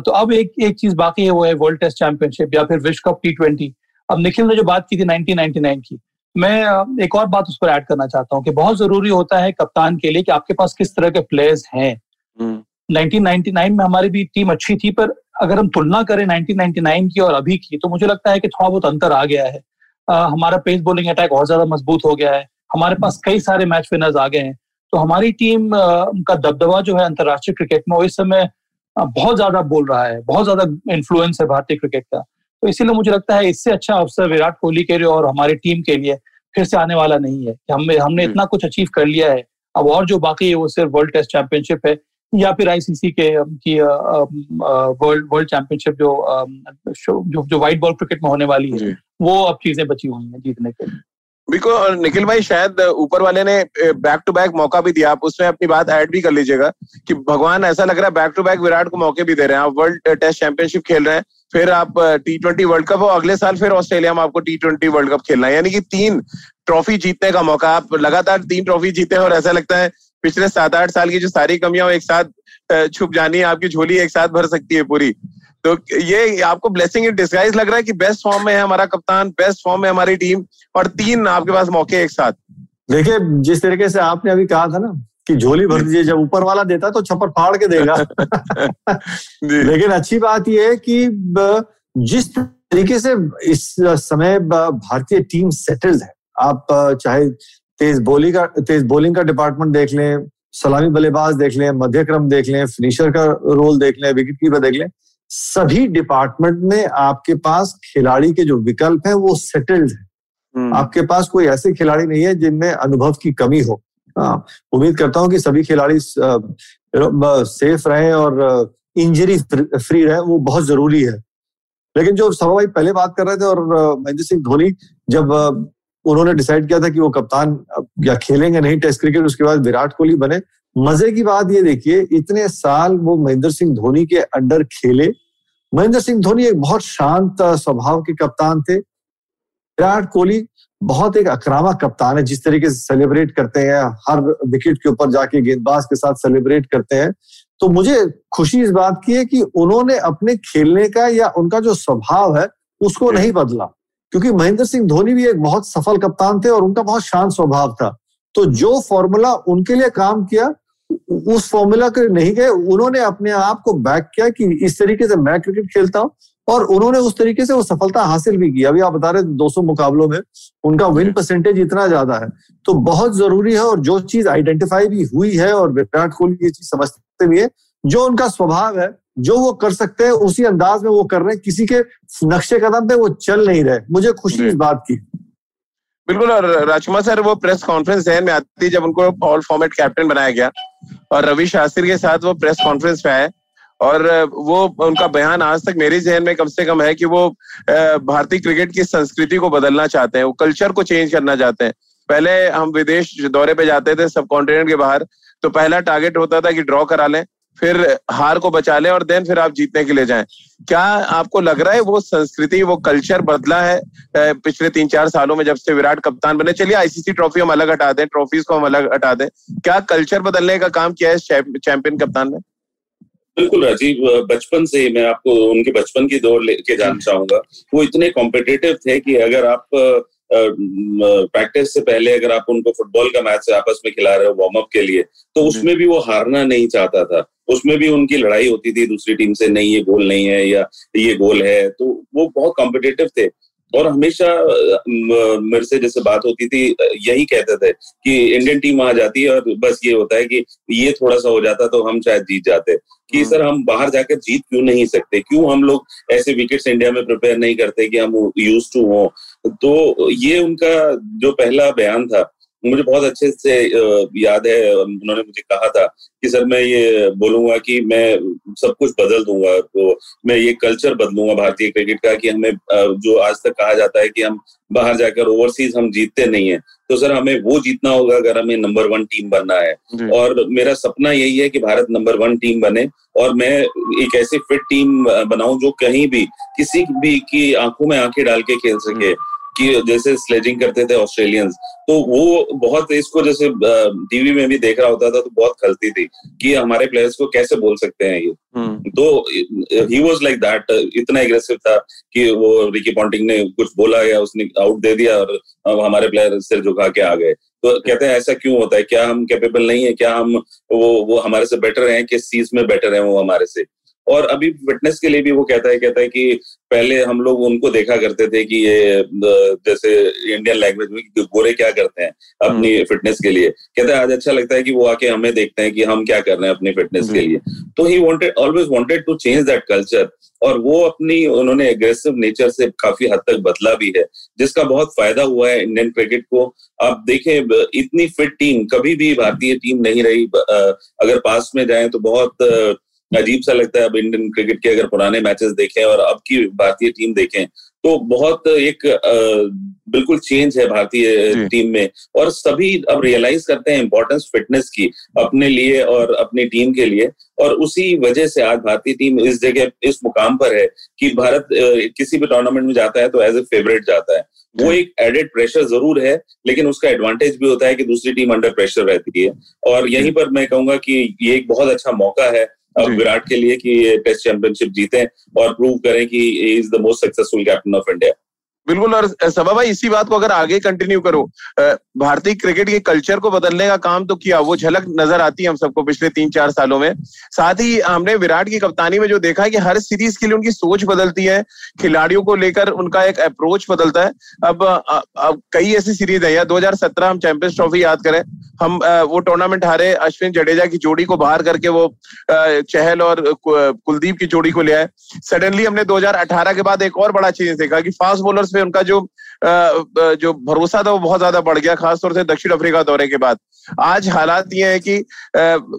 तो अब एक एक चीज़ बाकी है वो है वर्ल्ड टेस्ट चैंपियनशिप या फिर विश्व कप टी ट्वेंटी अब निखिल ने जो बात की थी 1999 की मैं एक और बात उस पर ऐड करना चाहता हूँ कि बहुत ज़रूरी होता है कप्तान के लिए कि आपके पास किस तरह के प्लेयर्स हैं। 1999 हम्म। में हमारी भी टीम अच्छी थी पर अगर हम तुलना करें 1999 की और अभी की तो मुझे लगता है कि थोड़ा बहुत अंतर आ गया है। आ, हमारा पेस बॉलिंग अटैक और ज़्यादा मज़बूत हो गया है। हमारे पास कई सारे मैच विनर्स आ गए हैं। तो हमारी टीम आ, का दबदबा जो है अंतर्राष्ट्रीय क्रिकेट में वो इस समय बहुत ज़्यादा बोल रहा है। बहुत ज़्यादा इन्फ्लुएंस है भारतीय क्रिकेट का। तो इसीलिए मुझे लगता है इससे अच्छा अवसर विराट कोहली के लिए और हमारी टीम के लिए फिर से आने वाला नहीं है। कि हमने हमने इतना कुछ अचीव कर लिया है। अब और जो बाकी है वो सिर्फ़ वर्ल्ड टेस्ट चैंपियनशिप है। या फिर आईसीसी के की वर्ल्ड वर्ल्ड चैंपियनशिप जो जो जो व्हाइट बॉल क्रिकेट में होने वाली है वो अब चीज़ें बची हुई हैं जीतने के लिए। बिल्कुल निखिल भाई शायद ऊपर वाले ने बैक टू बैक मौका भी दिया आप उसमें अपनी बात ऐड भी कर लीजिएगा कि भगवान ऐसा लग रहा है बैक टू बैक विराट को मौके भी दे रहे हैं। आप वर्ल्ड टेस्ट चैंपियनशिप खेल रहे हैं फिर आप टी ट्वेंटी वर्ल्ड कप और अगले साल फिर ऑस्ट्रेलिया में आपको टी ट्वेंटी वर्ल्ड कप खेलना है। यानी कि तीन ट्रॉफी जीतने का मौका आप लगातार तीन ट्रॉफी जीते हैं और ऐसा लगता है पिछले सात आठ साल की जो सारी कमियाँ एक साथ छुप जानी है आपकी झोली एक साथ भर सकती है पूरी। तो ये आपको ब्लेसिंग इन डिस्गाइज लग रहा है कि बेस्ट फॉर्म में है हमारा कप्तान बेस्ट फॉर्म में हमारी टीम और तीन आपके पास मौके एक साथ। देखिए जिस तरीके से आपने अभी कहा था ना कि झोली भर दीजिए जब ऊपर वाला देता तो छप्पर फाड़ के देगा। लेकिन अच्छी बात यह है कि जिस तरीके से इस समय भारतीय टीम सेटल्ड है आप चाहे तेज बॉलिंग का तेज बॉलिंग का डिपार्टमेंट देख लें सलामी बल्लेबाज देख लें मध्य क्रम देख लें फिनिशर का रोल देख लें विकेट कीपर देख लें सभी डिपार्टमेंट में आपके पास खिलाड़ी के जो विकल्प है वो सेटल्ड है। हम्म। आपके पास कोई ऐसे खिलाड़ी नहीं है जिनमें अनुभव की कमी हो। हाँ, उम्मीद करता हूँ कि सभी खिलाड़ी सेफ़ रहे और इंजरी फ्री रहे वो बहुत ज़रूरी है। लेकिन जो सभा भाई पहले बात कर रहे थे और महेंद्र सिंह धोनी जब उन्होंने डिसाइड किया था कि वो कप्तान या खेलेंगे नहीं टेस्ट क्रिकेट उसके बाद विराट कोहली बने। मज़े की बात ये देखिए, इतने साल वो महेंद्र सिंह धोनी के अंडर खेले। महेंद्र सिंह धोनी एक बहुत शांत स्वभाव के कप्तान थे। विराट कोहली बहुत एक आक्रामक कप्तान है, जिस तरीके से सेलिब्रेट करते हैं, हर विकेट के ऊपर जाके गेंदबाज के साथ सेलिब्रेट करते हैं। तो मुझे खुशी इस बात की है कि उन्होंने अपने खेलने का या उनका जो स्वभाव है, उसको नहीं बदला। क्योंकि महेंद्र सिंह धोनी भी एक बहुत सफल कप्तान थे और उनका बहुत शांत स्वभाव था। तो जो फॉर्मूला उनके लिए काम किया, उस फॉर्मूला के नहीं गए, उन्होंने अपने आप को बैक किया कि इस तरीके से मैं क्रिकेट खेलता हूँ और उन्होंने उस तरीके से वो सफलता हासिल भी की। अभी आप बता रहे 200 मुकाबलों में उनका विन परसेंटेज इतना ज़्यादा है। तो बहुत ज़रूरी है और जो चीज़ आइडेंटिफाई भी हुई है और विराट कोहली ये चीज़ समझते भी है, जो उनका स्वभाव है जो वो कर सकते हैं उसी अंदाज में वो कर रहे हैं। किसी के नक्शे कदम पे वो चल नहीं रहे। मुझे खुशी इस बात की। बिल्कुल और राजकुमार सर वो प्रेस कॉन्फ्रेंस जहन में आती है जब उनको ऑल फॉर्मेट कैप्टन बनाया गया। और रवि शास्त्री के साथ वो प्रेस कॉन्फ्रेंस पे आए। और वो उनका बयान आज तक मेरे जहन में कम से कम है कि वो भारतीय क्रिकेट की संस्कृति को बदलना चाहते हैं। वो कल्चर को चेंज करना चाहते हैं। पहले हम विदेश दौरे पे जाते थे सब कॉन्टिनेंट के बाहर तो पहला टारगेट होता था कि ड्रॉ करा लें। फिर हार को बचा लें और देन फिर आप जीतने के लिए जाएँ। क्या आपको लग रहा है वो संस्कृति वो कल्चर बदला है पिछले तीन चार सालों में जब से विराट कप्तान बने? चलिए आईसीसी ट्रॉफी हम अलग हटा दें ट्रॉफीज को हम अलग हटा दें। क्या कल्चर बदलने का काम किया है चैंपियन कप्तान ने? बिल्कुल राजीव बचपन से ही मैं आपको उनके बचपन की दौर लेके जानना चाहूँगा। वो इतने कॉम्पिटेटिव थे कि अगर आप प्रैक्टिस से पहले अगर आप उनको फुटबॉल का मैच आपस में खिला रहे हो वार्म अप के लिए तो उसमें भी वो हारना नहीं चाहता था। उसमें भी उनकी लड़ाई होती थी दूसरी टीम से नहीं ये गोल नहीं है या ये गोल है तो वो बहुत कॉम्पिटेटिव थे। और हमेशा मेरे से जैसे बात होती थी यही कहते थे कि इंडियन टीम आ जाती है और बस ये होता है कि ये थोड़ा सा हो जाता तो हम शायद जीत जाते। कि हाँ। सर हम बाहर जाकर जीत क्यों नहीं सकते? क्यों हम लोग ऐसे विकेट्स इंडिया में प्रिपेयर नहीं करते कि हम यूज़ टू हो? तो ये उनका जो पहला बयान था मुझे बहुत अच्छे से याद है उन्होंने मुझे कहा था कि सर मैं ये बोलूँगा कि मैं सब कुछ बदल दूँगा तो मैं ये कल्चर बदलूँगा भारतीय क्रिकेट का कि हमें जो आज तक कहा जाता है कि हम बाहर जाकर ओवरसीज हम जीतते नहीं है तो सर हमें वो जीतना होगा अगर हमें नंबर वन टीम बनना है। और मेरा सपना यही है कि भारत नंबर वन टीम बने और मैं एक ऐसी फिट टीम बनाऊँ जो कहीं भी किसी भी की आँखों में आँखें डाल के खेल सके। कि जैसे स्लेजिंग करते थे ऑस्ट्रेलियंस तो वो बहुत इसको जैसे टीवी में भी देख रहा होता था तो बहुत खलती थी कि हमारे प्लेयर्स को कैसे बोल सकते हैं ये। हम्म। तो ही वॉज़ लाइक दैट इतना एग्रेसिव था कि वो रिकी पॉन्टिंग ने कुछ बोला या उसने आउट दे दिया और हमारे प्लेयर सिर झुका के आ गए। तो कहते हैं ऐसा क्यों होता है? क्या हम कैपेबल नहीं है? क्या हम वो वो हमारे से बेटर हैं? किस चीज़ में बेटर है वो हमारे से? और अभी फिटनेस के लिए भी वो कहता है कहता है कि पहले हम लोग उनको देखा करते थे कि ये जैसे इंडियन लैंग्वेज में गोरे क्या करते हैं अपनी फिटनेस हम्म। के लिए। कहता है आज अच्छा लगता है कि वो आके हमें देखते हैं कि हम क्या कर रहे हैं अपनी फिटनेस के लिए। तो he wanted always wanted to change that culture और वो अपनी उन्होंने एग्रेसिव नेचर से काफ़ी हद तक बदला भी है जिसका बहुत फ़ायदा हुआ है इंडियन क्रिकेट को। आप देखें इतनी फिट टीम कभी भी भारतीय टीम नहीं रही अगर पास में जाए तो बहुत अजीब सा लगता है अब इंडियन क्रिकेट के अगर पुराने मैचेस देखें और अब की भारतीय टीम देखें तो बहुत एक बिल्कुल चेंज है भारतीय टीम में। और सभी अब रियलाइज़ करते हैं इंपॉर्टेंस फिटनेस की अपने लिए और अपनी टीम के लिए। और उसी वजह से आज भारतीय टीम इस जगह इस मुकाम पर है कि भारत किसी भी टूर्नामेंट में जाता है तो एज ए फेवरेट जाता है। वो एक एडेड प्रेशर ज़रूर है लेकिन उसका एडवांटेज भी होता है कि दूसरी टीम अंडर प्रेशर रहती है। और यहीं पर मैं कहूँगा कि ये एक बहुत अच्छा मौका है विराट के लिए कि ये टेस्ट चैंपियनशिप जीते और प्रूव करें कि is the most successful captain of India बिल्कुल और सभा भाई इसी बात को अगर आगे कंटिन्यू करो भारतीय क्रिकेट के कल्चर को बदलने का काम तो किया वो झलक नज़र आती है हम सबको पिछले तीन चार सालों में। साथ ही हमने विराट की कप्तानी में जो देखा है कि हर सीरीज़ के लिए उनकी सोच बदलती है खिलाड़ियों को लेकर उनका एक अप्रोच बदलता है। अब, अब कई ऐसी सीरीज़ है या 2017 हम चैंपियंस ट्रॉफी याद करें हम वो टूर्नामेंट हारे अश्विन जडेजा की जोड़ी को बाहर करके वो चहल और कुलदीप की जोड़ी को ले आए। सडनली हमने 2018 के बाद एक और बड़ा चेंज देखा कि फास्ट बॉलर्स पे उनका जो जो भरोसा था वो बहुत ज़्यादा बढ़ गया, खासतौर से दक्षिण अफ्रीका दौरे के बाद। आज हालात ये है कि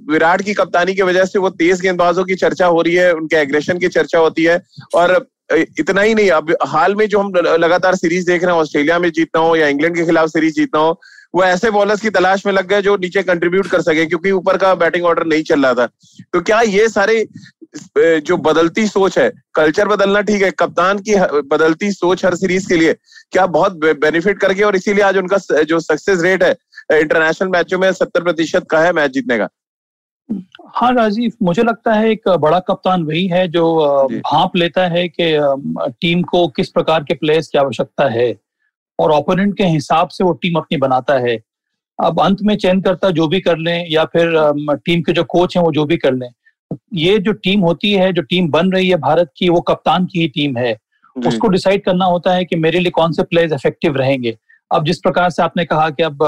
विराट की कप्तानी की वजह से वो तेज गेंदबाजों की चर्चा हो रही है, उनके एग्रेशन की चर्चा होती है और इतना ही नहीं, अब हाल में जो हम लगातार सीरीज़ देख रहे हैं, ऑस्ट्रेलिया में जीतना हो या इंग्लैंड के खिलाफ सीरीज़ जीतना हो, वो ऐसे बॉलर्स की तलाश में लग गए जो नीचे कंट्रीब्यूट कर सके, क्योंकि ऊपर का बैटिंग ऑर्डर नहीं चल रहा था। तो क्या ये सारे जो बदलती सोच है कल्चर बदलना ठीक है कप्तान की बदलती सोच हर सीरीज़ के लिए क्या बहुत बेनिफिट करके और इसीलिए आज उनका जो सक्सेस रेट है इंटरनेशनल मैचों में सत्तर प्रतिशत का है मैच जीतने का। हाँ राजीव मुझे लगता है एक बड़ा कप्तान वही है जो भाप लेता है कि टीम को किस प्रकार के प्लेयर्स की आवश्यकता है और ओपोनेंट के हिसाब से वो टीम अपनी बनाता है। अब अंत में चयन करता जो भी कर लें या फिर टीम के जो कोच हैं वो जो भी कर लें। ये जो टीम होती है जो टीम बन रही है भारत की वो कप्तान की ही टीम है। उसको डिसाइड करना होता है कि मेरे लिए कौन से प्लेयर्स इफ़ेक्टिव रहेंगे। अब जिस प्रकार से आपने कहा कि अब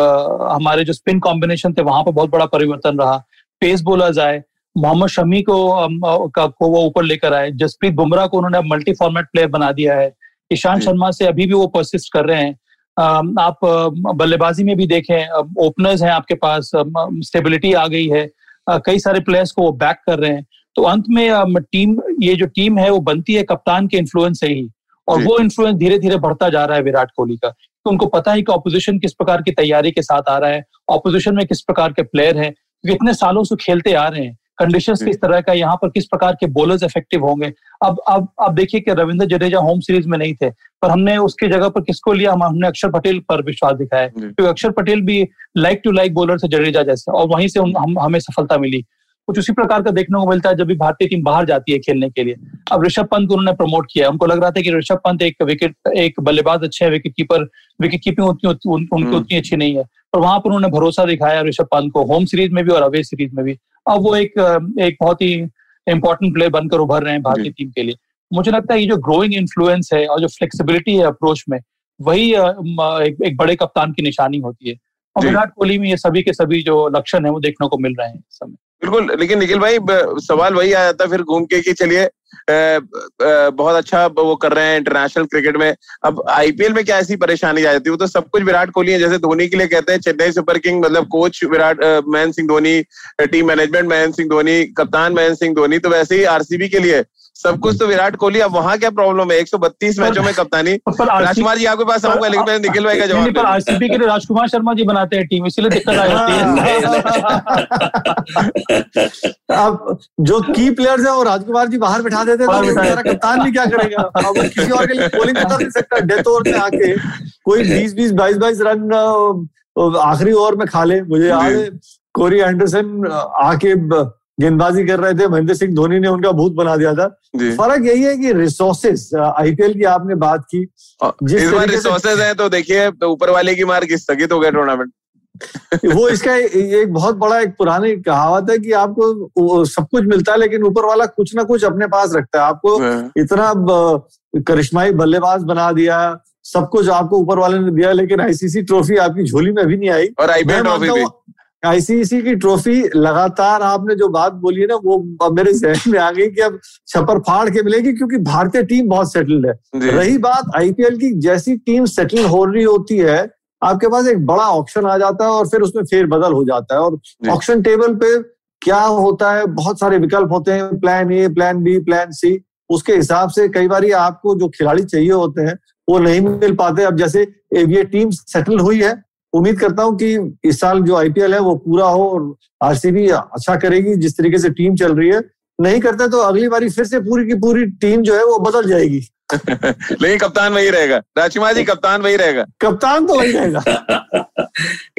हमारे जो स्पिन कॉम्बिनेशन थे वहाँ पर बहुत बड़ा परिवर्तन रहा। पेस बोलर्स आए मोहम्मद शमी को का, को वो ऊपर लेकर आए। जसप्रीत बुमराह को उन्होंने अब मल्टी फॉर्मेट प्लेयर बना दिया है। ईशांत शर्मा से अभी भी वो परसिस्ट कर रहे हैं। आप बल्लेबाजी में भी देखें ओपनर्स हैं आपके पास स्टेबिलिटी आ गई है। कई सारे प्लेयर्स को वो बैक कर रहे हैं। तो अंत में टीम ये जो टीम है वो बनती है कप्तान के इन्फ्लुएंस से ही। और वो इन्फ्लुएंस धीरे धीरे बढ़ता जा रहा है विराट कोहली का। तो उनको पता है कि ऑपोजिशन किस प्रकार की तैयारी के साथ आ रहा है ऑपोजिशन में किस प्रकार के प्लेयर हैं। क्योंकि इतने सालों से खेलते आ रहे हैं। कंडीशंस जी। किस तरह का यहाँ पर किस प्रकार के बॉलर्स इफ़ेक्टिव होंगे अब अब अब देखिए कि रविंद्र जडेजा होम सीरीज़ में नहीं थे पर हमने उसके जगह पर किसको लिया हम हमने अक्षर पटेल पर विश्वास दिखाया। क्योंकि अक्षर पटेल भी लाइक टू लाइक बॉलर थे जडेजा जैसे और वहीं से हम हमें सफलता मिली कुछ उसी प्रकार का देखने को मिलता है जब भी भारतीय टीम बाहर जाती है खेलने के लिए। अब ऋषभ पंत को उन्होंने प्रमोट किया है। उनको लग रहा था कि ऋषभ पंत एक विकेट एक बल्लेबाज अच्छे हैं विकेट कीपर विकेट कीपिंग उतनी उन, उनकी हम्म। उतनी अच्छी नहीं है। पर वहाँ पर उन्होंने भरोसा दिखाया ऋषभ पंत को होम सीरीज़ में भी और अवे सीरीज़ में भी। अब वो एक एक बहुत ही इंपॉर्टेंट प्लेयर बनकर उभर रहे हैं भारतीय टीम के लिए। मुझे लगता है ये जो ग्रोइंग इन्फ्लुएंस है और जो फ्लेक्सिबिलिटी है अप्रोच में वही एक, एक बड़े कप्तान की निशानी होती है। और विराट कोहली में ये सभी के सभी जो लक्षण है वो देखने को मिल रहे हैं इस समय। बिल्कुल, लेकिन निखिल भाई सवाल वही आ जाता फिर घूम के कि चलिए बहुत अच्छा वो कर रहे हैं इंटरनेशनल क्रिकेट में। अब आईपीएल में क्या ऐसी परेशानी आ जाती है? वो तो सब कुछ विराट कोहली है, जैसे धोनी के लिए कहते हैं, चेन्नई सुपर किंग मतलब coach Virat Mahendra Singh Dhoni, team management Mahendra Singh Dhoni, कप्तान महेंद्र सिंह धोनी तो वैसे ही आरसीबी के लिए सब कुछ तो विराट कोहली अब वहाँ क्या प्रॉब्लम है? 132 मैचों में कप्तानी। राजकुमार जी आपके पास आऊँगा लेकिन पहले निखिल भाई का जवाब पर आरसीबी के लिए राजकुमार शर्मा जी बनाते हैं टीम इसीलिए दिक्कत आ जाती है। अब जो की प्लेयर्स है वो राजकुमार जी बाहर बिठा देते तो कप्तान भी क्या करेगा? अब किसी और के लिए बॉलिंग तो नहीं सकता डेथ ओवर में आके कोई बीस बीस बाईस बाईस रन आखिरी ओवर में खा ले। मुझे याद है कोरी एंडरसन आके गेंदबाजी कर रहे थे महेंद्र सिंह धोनी ने उनका भूत बना दिया था। फ़र्क यही है कि रिसोर्सेस आईपीएल की आपने बात की जिस इस बार रिसोर्सेज है तो देखिए तो ऊपर वाले की मार की स्थगित हो गया टूर्नामेंट वो इसका एक बहुत बड़ा एक पुरानी कहावत है कि आपको सब कुछ मिलता है लेकिन ऊपर वाला कुछ ना कुछ अपने पास रखता है। आपको इतना ब- करिश्माई बल्लेबाज बना दिया सब कुछ आपको ऊपर वाले ने दिया लेकिन आईसीसी ट्रॉफी आपकी झोली में भी नहीं आई। और आईपीएल ट्रॉफी भी। हूँ आईसीसी की ट्रॉफी लगातार आपने जो बात बोली है ना वो मेरे जहन में आ गई कि अब छपर फाड़ के मिलेगी क्योंकि भारतीय टीम बहुत सेटल्ड है। रही बात आईपीएल की जैसी टीम सेटल हो रही होती है आपके पास एक बड़ा ऑप्शन आ जाता है और फिर उसमें फेर बदल हो जाता है। और ऑप्शन टेबल पे क्या होता है बहुत सारे विकल्प होते हैं plan A plan B plan C उसके हिसाब से कई बार आपको जो खिलाड़ी चाहिए होते हैं वो नहीं मिल पाते। अब जैसे ये टीम सेटल हुई है उम्मीद करता हूँ कि इस साल जो आईपीएल है वो पूरा हो और आरसीबी अच्छा करेगी जिस तरीके से टीम चल रही है। नहीं करते तो अगली बारी फिर से पूरी की पूरी टीम जो है वो बदल जाएगी। लेकिन कप्तान वही रहेगा। राजकुमार जी कप्तान वही रहेगा। कप्तान तो वही रहेगा।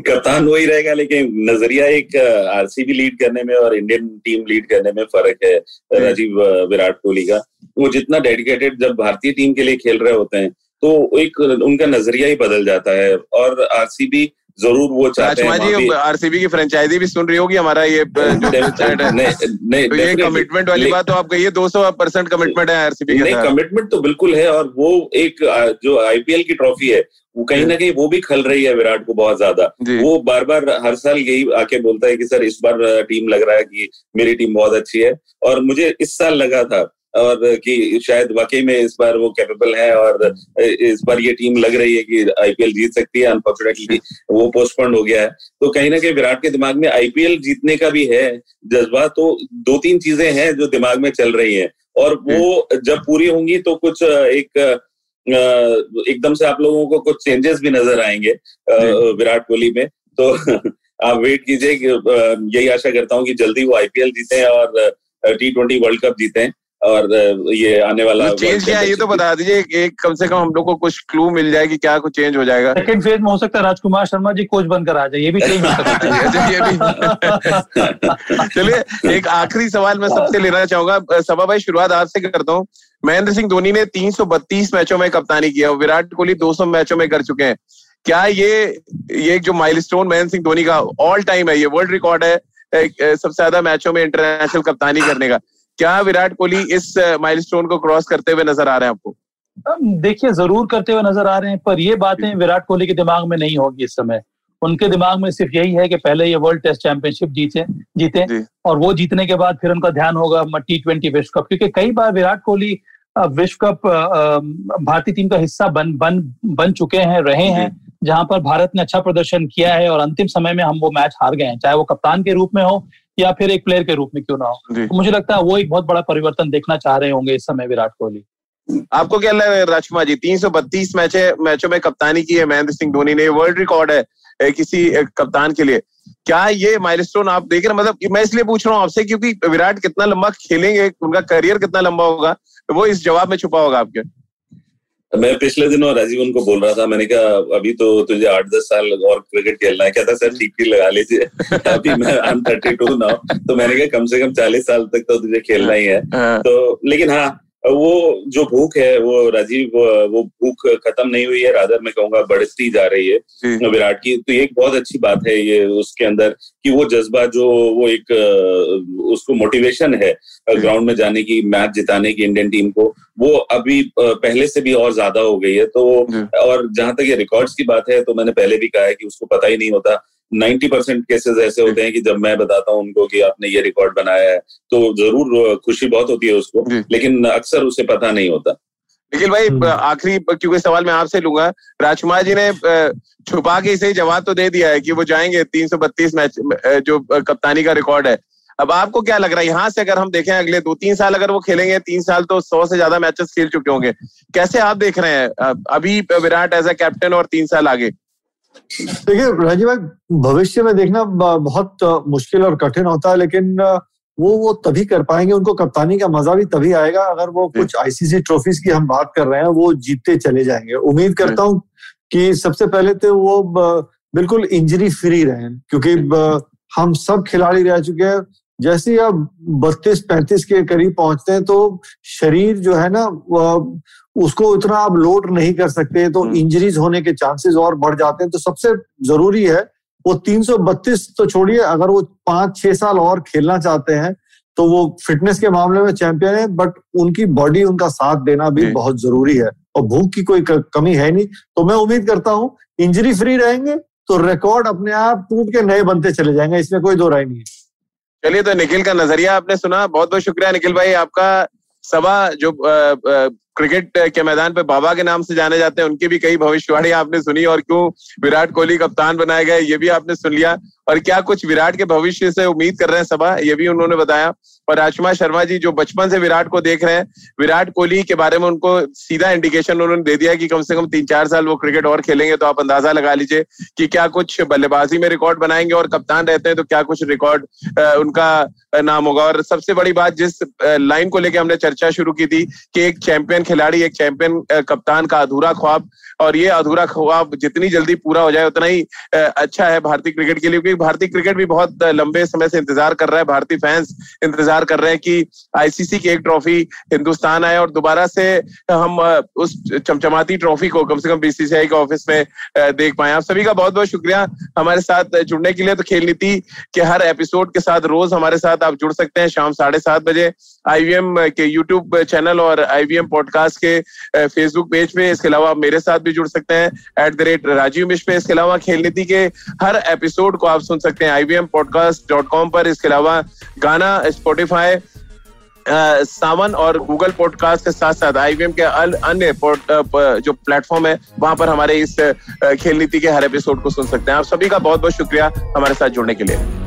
कप्तान वही रहेगा लेकिन नज़रिया एक आरसीबी लीड करने में और इंडियन टीम लीड करने में फ़र्क है राजीव विराट कोहली का। वो जितना डेडिकेटेड जब भारतीय टीम के लिए खेल रहे होते हैं तो एक उनका नज़रिया ही बदल जाता है और आरसीबी ज़रूर वो चाहते हैं जी आरसीबी की फ्रेंचाइजी भी सुन रही होगी हमारा ये जो वेबसाइट है। नहीं नहीं तो ये कमिटमेंट वाली बात तो आप कहिए 200 परसेंट कमिटमेंट है आरसीबी के नहीं कमिटमेंट तो बिल्कुल है और वो एक जो आईपीएल की ट्रॉफी है वो कहीं ना कहीं वो भी खल रही है विराट को बहुत ज़्यादा। वो बार बार हर साल यही आके बोलता है कि सर इस बार टीम लग रहा है कि मेरी टीम बहुत अच्छी है। और मुझे इस साल लगा था और कि शायद वाकई में इस बार वो कैपेबल है और इस बार ये टीम लग रही है कि आईपीएल जीत सकती है अनफॉर्चुनेटली वो पोस्टपोन हो गया है। तो कहीं ना कहीं विराट के दिमाग में आईपीएल जीतने का भी है जज्बा तो दो तीन चीज़ें हैं जो दिमाग में चल रही हैं। और वो जब पूरी होंगी तो कुछ एक एकदम से आप लोगों को कुछ चेंजेस भी नज़र आएँगे विराट कोहली में। तो आप वेट कीजिए यही आशा करता हूँ कि जल्दी वो आईपीएल जीते और टी ट्वेंटी वर्ल्ड कप जीते। और ये आने वाला चेंज क्या है ये तो बता दीजिए एक- एक कम से कम हम लोग को कुछ क्लू मिल जाए कि क्या कुछ चेंज हो जाएगा। सेकंड फ़ेज़ में हो सकता है राजकुमार शर्मा जी कोच बनकर आ जाए ये भी चेंज हो सकता है। ये भी चलिए एक आखिरी सवाल मैं सबसे लेना चाहूँगा। सभा भाई शुरुआत आपसे करता हूँ। महेंद्र सिंह धोनी ने 332 मैचों में कप्तानी किया और विराट कोहली 200 मैचों में कर चुके हैं। क्या ये ये जो माइलस्टोन महेंद्र सिंह धोनी का ऑल टाइम है ये वर्ल्ड रिकॉर्ड है सबसे ज़्यादा मैचों में इंटरनेशनल कप्तानी करने का। क्या विराट कोहली इस माइलस्टोन को क्रॉस करते हुए नज़र आ रहे हैं आपको? देखिए ज़रूर करते हुए नज़र आ रहे हैं पर ये बातें विराट कोहली के दिमाग में नहीं होगी इस समय। उनके दिमाग में सिर्फ़ यही है कि पहले ये वर्ल्ड टेस्ट चैंपियनशिप जीते जीते। और वो जीतने के बाद फिर उनका ध्यान होगा टी ट्वेंटी विश्व कप क्योंकि कई बार विराट कोहली विश्व कप भारतीय टीम का हिस्सा बन बन बन चुके हैं रहे हैं जहाँ पर भारत ने अच्छा प्रदर्शन किया है और अंतिम समय में हम वो मैच हार गए हैं चाहे वो कप्तान के रूप में हो या फिर एक प्लेयर के रूप में क्यों ना हो? तो मुझे लगता है वो एक बहुत बड़ा परिवर्तन देखना चाह रहे होंगे इस समय विराट कोहली। आपको क्या लग रहा है राजकुमार जी तीन सौ बत्तीस मैच मैचों में कप्तानी की है महेंद्र सिंह धोनी ने वर्ल्ड रिकॉर्ड है किसी कप्तान के लिए। क्या ये माइलस्टोन आप देख रहे हैं? मतलब मैं इसलिए पूछ रहा हूँ आपसे क्योंकि विराट कितना लंबा खेलेंगे उनका करियर कितना लंबा होगा तो वो इस जवाब में छुपा होगा आपके। मैं पिछले दिनों राजीव उनको बोल रहा था मैंने कहा अभी तो तुझे आठ दस साल और क्रिकेट खेलना है। क्या था सर ठीक ठीक लगा लीजिए। अभी मैं I am thirty two now तो मैंने कहा कम से कम चालीस साल तक तो तुझे खेलना ही है। हाँ। तो लेकिन हाँ वो जो भूख है वो राजीव वो भूख खत्म नहीं हुई है राधर मैं कहूँगा बढ़ती जा रही है विराट की। तो एक बहुत अच्छी बात है ये उसके अंदर कि वो जज्बा जो वो एक उसको मोटिवेशन है ग्राउंड में जाने की मैच जिताने की इंडियन टीम को वो अभी पहले से भी और ज़्यादा हो गई है। तो और जहाँ तक ये रिकॉर्ड्स की बात है तो मैंने पहले भी कहा है कि उसको पता ही नहीं होता नाइन्टी परसेंट केसेस ऐसे होते हैं कि जब मैं बताता हूँ उनको कि आपने ये रिकॉर्ड बनाया है तो ज़रूर खुशी बहुत होती है उसको लेकिन अक्सर उसे पता नहीं होता। निखिल भाई हम्म। आखिरी क्योंकि सवाल मैं आपसे लूँगा राजकुमार जी ने छुपा के इसे जवाब तो दे दिया है कि वो जाएँगे 332 मैच जो कप्तानी का रिकॉर्ड है। अब आपको क्या लग रहा है यहाँ से अगर हम देखें अगले दो तीन साल अगर वो खेलेंगे तीन साल तो सौ से ज़्यादा मैचेस खेल चुके होंगे। कैसे आप देख रहे हैं अभी विराट एज ए कैप्टन और तीन साल आगे? देखिए राजीव भाई भविष्य में देखना बहुत मुश्किल और कठिन होता है लेकिन वो वो तभी कर पाएँगे उनको कप्तानी का मज़ा भी तभी आएगा अगर वो कुछ आईसीसी ट्रॉफीज की हम बात कर रहे हैं वो जीतते चले जाएँगे। उम्मीद करता हूँ कि सबसे पहले तो वो बिल्कुल इंजरी फ्री रहे क्योंकि हम सब खिलाड़ी रह चुके हैं। जैसे ही आप बत्तीस पैंतीस के करीब पहुँचते हैं तो शरीर जो है ना उसको इतना आप लोड नहीं कर सकते तो इंजरीज हम्म। होने के चांसेस और बढ़ जाते हैं। तो सबसे ज़रूरी है वो 332 तो छोड़िए अगर वो पाँच छह साल और खेलना चाहते हैं तो वो फिटनेस के मामले में चैंपियन है बट उनकी बॉडी उनका साथ देना भी बहुत ज़रूरी है और भूख की कोई कमी है नहीं। तो मैं उम्मीद करता हूँ इंजरी फ्री रहेंगे तो रिकॉर्ड अपने आप टूट के नए बनते चले जाएँगे इसमें कोई दो राय नहीं है। चलिए तो निखिल का नज़रिया आपने सुना। बहुत बहुत शुक्रिया निखिल भाई आपका सभा जो क्रिकेट के मैदान पे बाबा के नाम से जाने जाते हैं, उनकी भी कई भविष्यवाणी आपने सुनी और क्यों विराट कोहली कप्तान बनाए गए, ये भी आपने सुन लिया। और क्या कुछ विराट के भविष्य से उम्मीद कर रहे हैं सभा, ये भी उन्होंने बताया। और राजकुमार शर्मा जी, जो बचपन से विराट को देख रहे हैं, विराट कोहली के बारे में उनको सीधा इंडिकेशन उन्होंने दे दिया कि कम से कम तीन चार साल वो क्रिकेट और खेलेंगे तो आप अंदाज़ा लगा लीजिए कि क्या कुछ बल्लेबाजी में रिकॉर्ड बनाएँगे और कप्तान रहते हैं तो क्या कुछ रिकॉर्ड उनका नाम होगा। और सबसे बड़ी बात, जिस लाइन को लेकर हमने चर्चा शुरू की थी कि एक चैंपियन खिलाड़ी, एक चैंपियन कप्तान का अधूरा ख्वाब। और ये अधूरा ख्वाब जितनी जल्दी पूरा हो जाए, उतना ही अच्छा है भारतीय क्रिकेट के लिए, क्योंकि भारतीय क्रिकेट भी बहुत लंबे समय से इंतज़ार कर रहा है। भारतीय फैंस इंतज़ार कर रहे हैं कि आईसीसी की एक ट्रॉफी हिंदुस्तान आए और दोबारा से हम उस चमचमाती ट्रॉफी को कम से कम बीसीसीआई के ऑफ़िस में देख पाए। आप सभी का बहुत बहुत शुक्रिया हमारे साथ जुड़ने के लिए। तो खेल नीति के हर एपिसोड के साथ रोज हमारे साथ आप जुड़ सकते हैं शाम साढ़े सात बजे। आईवीएम के यूट्यूब चैनल और आईवीएम पॉडकास्ट के फेसबुक पेज पे, इसके अलावा मेरे साथ भी जुड़ सकते हैं एट द रेट राजीव मिश पे। इसके अलावा खेल नीति के हर एपिसोड को आप सुन सकते हैं आईवीएम पॉडकास्ट डॉट कॉम पर। इसके अलावा गाना स्पोटिफाई सावन और गूगल पॉडकास्ट के साथ साथ आईवीएम के अन्य जो प्लेटफॉर्म है, वहाँ पर हमारे इस खेल नीति के हर एपिसोड को सुन सकते हैं। आप सभी का बहुत बहुत शुक्रिया हमारे साथ जुड़ने के लिए।